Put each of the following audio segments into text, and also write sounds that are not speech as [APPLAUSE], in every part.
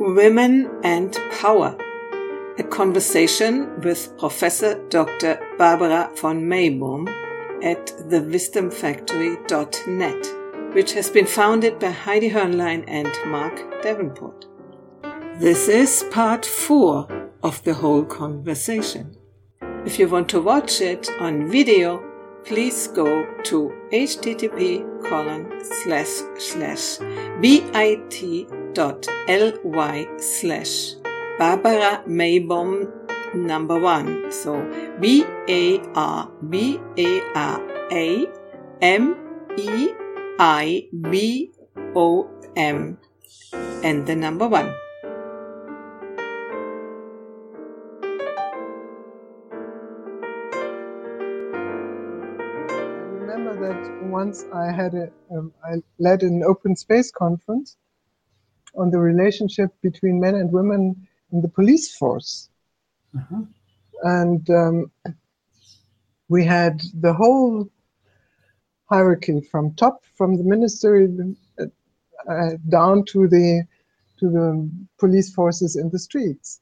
Women and Power, a conversation with Professor Dr. Barbara von Meibom at thewisdomfactory.net, which has been founded by Heidi Hörnlein and Mark Davenport. This is part four of the whole conversation. If you want to watch it on video, please go to http colon slash slash bit.ly slash Barbara Meibom number one. So B A R B A R A M E I B O M and the number one. I remember that once I had a, um, I led an open space conference on the relationship between men and women in the police force. Uh-huh. And um, we had the whole hierarchy from top, from the ministry uh, uh, down to the to the police forces in the streets.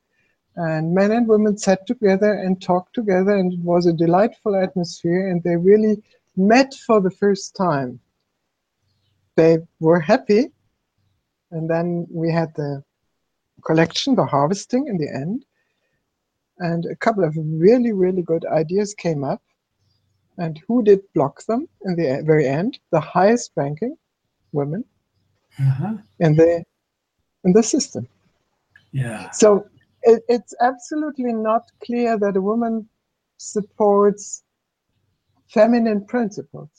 And men and women sat together and talked together, and it was a delightful atmosphere. And they really met for the first time. They were happy. And then we had the collection, the harvesting in the end. And a couple of really, really good ideas came up. And who did block them in the very end? The highest ranking women Uh-huh. in the in the system. Yeah. So it, it's absolutely not clear that a woman supports feminine principles.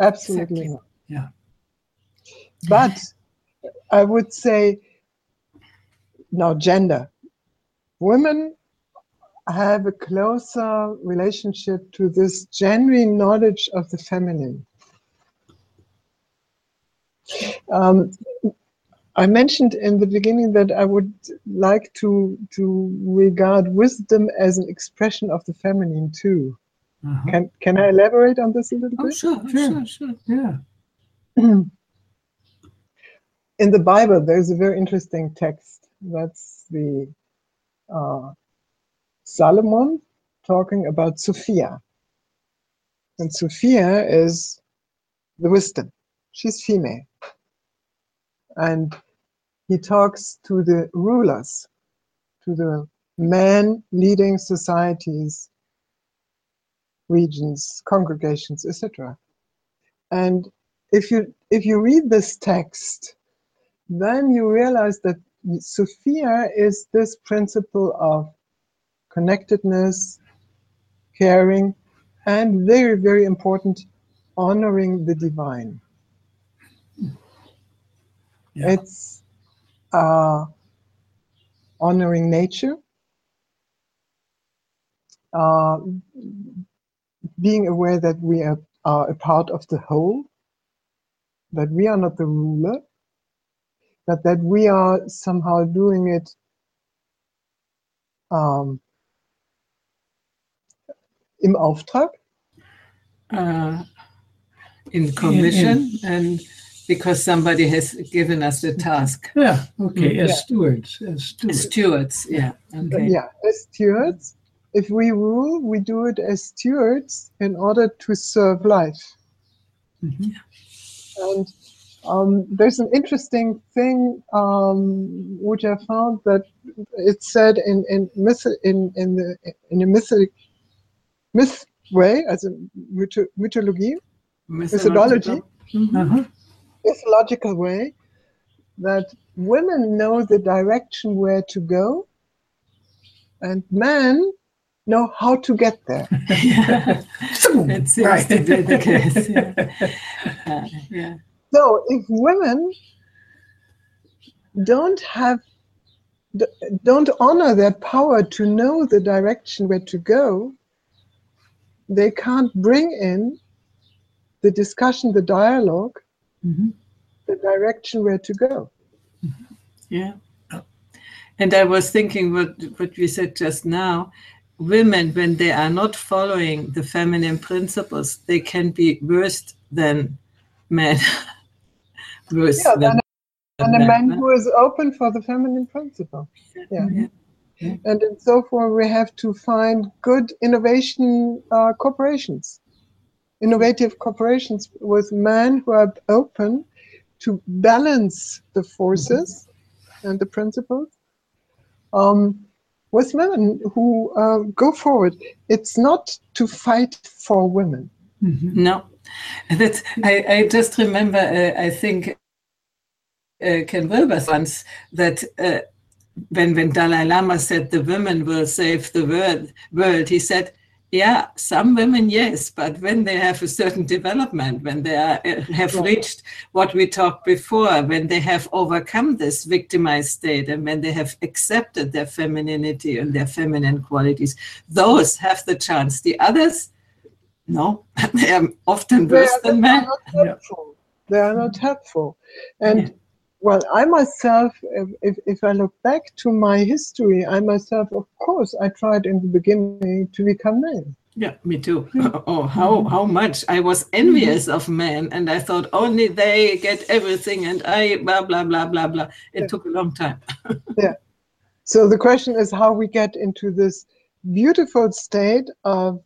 Absolutely Exactly. not. Yeah. But I would say now gender. Women have a closer relationship to this genuine knowledge of the feminine. Um, I mentioned in the beginning that I would like to to regard wisdom as an expression of the feminine too. Uh-huh. Can can I elaborate on this a little Oh, bit? sure, sure, Sure. sure. Yeah. [CLEARS THROAT] in the Bible, there's a very interesting text. That's the uh, Solomon talking about Sophia. And Sophia is the wisdom. She's female. And he talks to the rulers, to the men leading societies, regions, congregations, etc. And if you if you read this text, then you realize that Sophia is this principle of connectedness, caring, and very, very important, honoring the divine. Yeah. It's uh, honoring nature, uh, being aware that we are, are a part of the whole, that we are not the ruler, but that we are somehow doing it um, im Auftrag. Uh, in commission and because somebody has given us the task. Yeah. Okay. Mm, As yeah. stewards. As stewards. as Stewards, yeah. Okay. Yeah, as stewards, if we rule, we do it as stewards in order to serve life. Mhm. And um, there's an interesting thing um, which I found that it said in in myth in in the in a mythic myth way as a mytho- mythology methodology Uh-huh. mythological way that women know the direction where to go and men know how to get there [LAUGHS] yeah. It seems Right. to be the case. Yeah. Uh, [LAUGHS] yeah. So if women don't have, don't honor their power to know the direction where to go, they can't bring in the discussion, the dialogue, Mhm. the direction where to go. Yeah. And I was thinking what what we said just now, women when they are not following the feminine principles, they can be worse than men. [LAUGHS] Yeah, than and a that, man who is open for the feminine principle. Yeah. Yeah. And in so far, we have to find good innovation uh, corporations, innovative corporations with men who are open to balance the forces and the principles um, with women who uh, go forward. It's not to fight for women. Mhm. No, that's. I, I just remember. Uh, I think uh, Ken Wilber once that uh, when when Dalai Lama said the women will save the world, world, he said, "Yeah, some women, yes, but when they have a certain development, when they are, uh, have Right. reached what we talked before, when they have overcome this victimized state, and when they have accepted their femininity and their feminine qualities, those have the chance. The others." No, [LAUGHS] they are often worse are, than they are men. not helpful. They are not helpful. And Yeah. Well, I myself, if, if, if I look back to my history, I myself, of course, I tried in the beginning to become male. Yeah, me too. Hmm. [LAUGHS] Oh, how hmm. how much I was envious of men, and I thought only they get everything, and I blah blah blah blah blah. It Yeah. took a long time. [LAUGHS] Yeah. So the question is how we get into this beautiful state of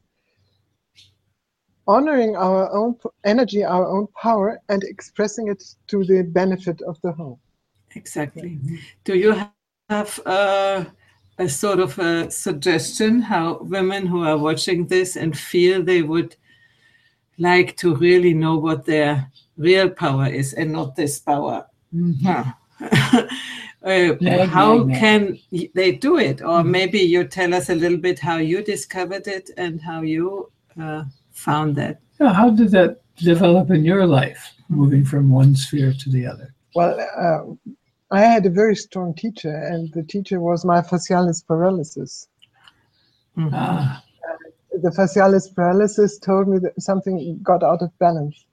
honoring our own energy, our own power, and expressing it to the benefit of the whole. Exactly. Do you have uh, a sort of a suggestion how women who are watching this and feel they would like to really know what their real power is and not this power? Mhm. [LAUGHS] Uh, Nag, how nag, nag. can they do it? Or maybe you tell us a little bit how you discovered it and how you uh, found that. Now, how did that develop in your life, moving from one sphere to the other? Well, uh, I had a very strong teacher, and the teacher was my facialis paralysis. Mhm. Ah, The facialis paralysis told me that something got out of balance.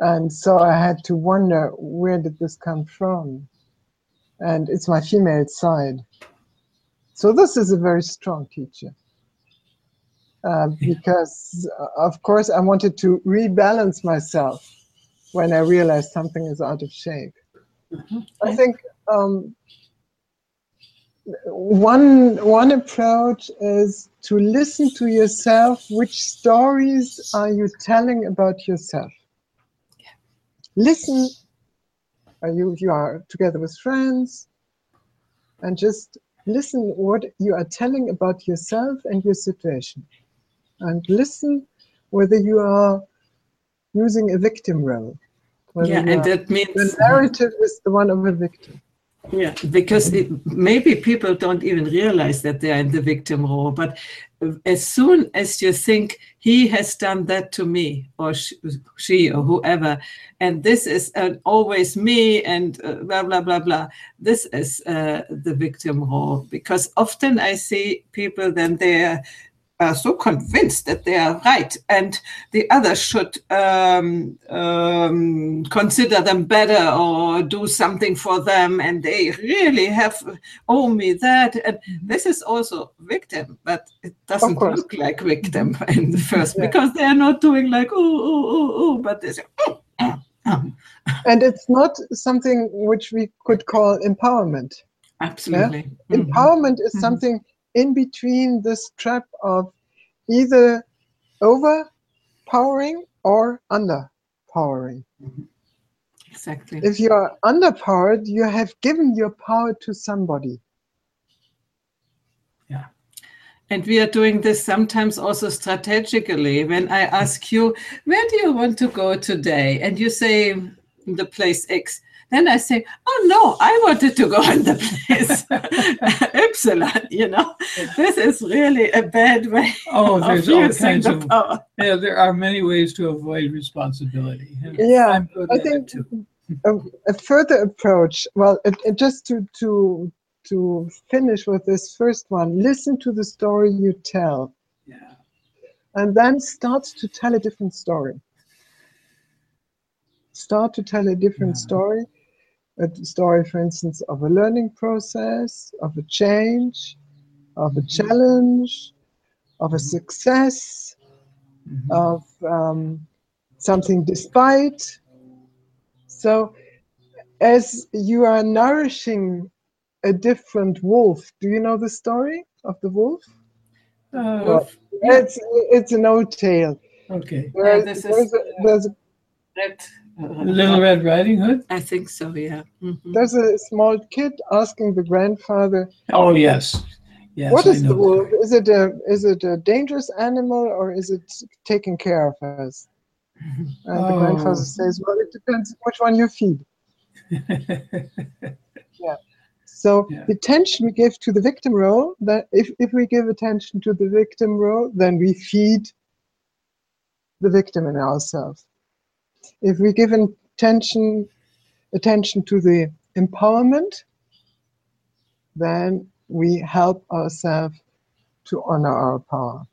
And so I had to wonder where did this come from? And it's my female side. So this is a very strong teacher. Uh, because, uh, of course, I wanted to rebalance myself when I realized something is out of shape. I think um, one one approach is to listen to yourself. Which stories are you telling about yourself? Listen. Are you you are together with friends, and just listen what you are telling about yourself and your situation, and listen whether you are using a victim role. Yeah, and that means the narrative is the one of a victim. Yeah, because it, maybe people don't even realize that they are in the victim role. But as soon as you think he has done that to me, or she, she or whoever, and this is uh, always me, and uh, blah blah blah blah, this is uh, the victim role. Because often I see people then they are are so convinced that they are right and the others should um, um, consider them better or do something for them and they really have owe me that and this is also victim but it doesn't look like victim in the first Yeah. because they are not doing like oh oh oh oh but they say oh, oh, oh. And it's not something which we could call empowerment. absolutely Mhm. Empowerment is Mhm. something in between this trap of either overpowering or underpowering. exactly If you are underpowered, you have given your power to somebody. Yeah. And we are doing this sometimes also strategically. When I ask you, where do you want to go today? And you say the place X. Then I say, oh no, I wanted to go in the place [LAUGHS] Epsilon, you know. This is really a bad way oh, of there's all kinds the of. power. Yeah, there are many ways to avoid responsibility. and Yeah, I'm good I think a, a further approach. Well, it, it just to to to finish with this first one. Listen to the story you tell, Yeah. and then start to tell a different story. Start to tell a different Yeah. story. A story, for instance, of a learning process, of a change, of a challenge, of a success, Mhm. of um, something despite. So as you are nourishing a different wolf. Do you know the story of the wolf? Uh, Well, It's it's an old tale. okay. There's, this is, there's, a, there's, a, Red, uh, Little Red Riding Hood? I think so, yeah. Mhm. there's a small kid asking the grandfather, Oh, yes. Yes, "What I is know the that. wolf? Is it a is it a dangerous animal or is it taking care of us?" And the Oh. grandfather says, "Well, it depends which one you feed." [LAUGHS] Yeah. So Yeah. the attention we give to the victim role, that if, if we give attention to the victim role, then we feed the victim in ourselves. If we give attention attention to the empowerment, then we help ourselves to honor our power.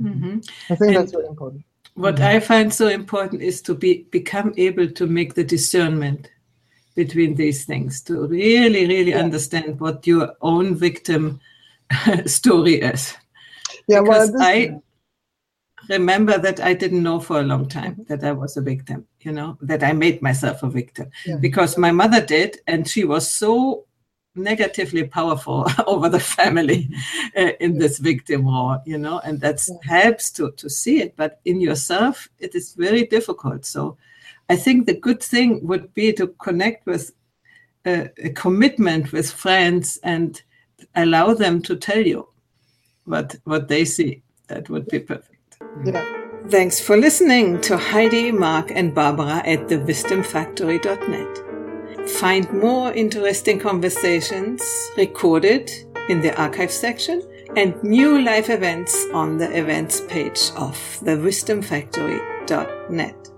Mhm. I think And- that's very important. What I find so important is to be become able to make the discernment between these things, to really, really understand what your own victim [LAUGHS] story is. Yeah, well, this, I remember that I didn't know for a long time that I was a victim, you know, that I made myself a victim Yeah. because my mother did, and she was so negatively powerful [LAUGHS] over the family [LAUGHS] uh, in this victim role, you know, and that helps to, to see it. But in yourself, it is very difficult. So I think the good thing would be to connect with a, a commitment with friends and allow them to tell you what what they see. That would be perfect. Yeah. Thanks for listening to Heidi, Mark, and Barbara at thewisdomfactory.net. Find more interesting conversations recorded in the archive section and new live events on the events page of thewisdomfactory.net.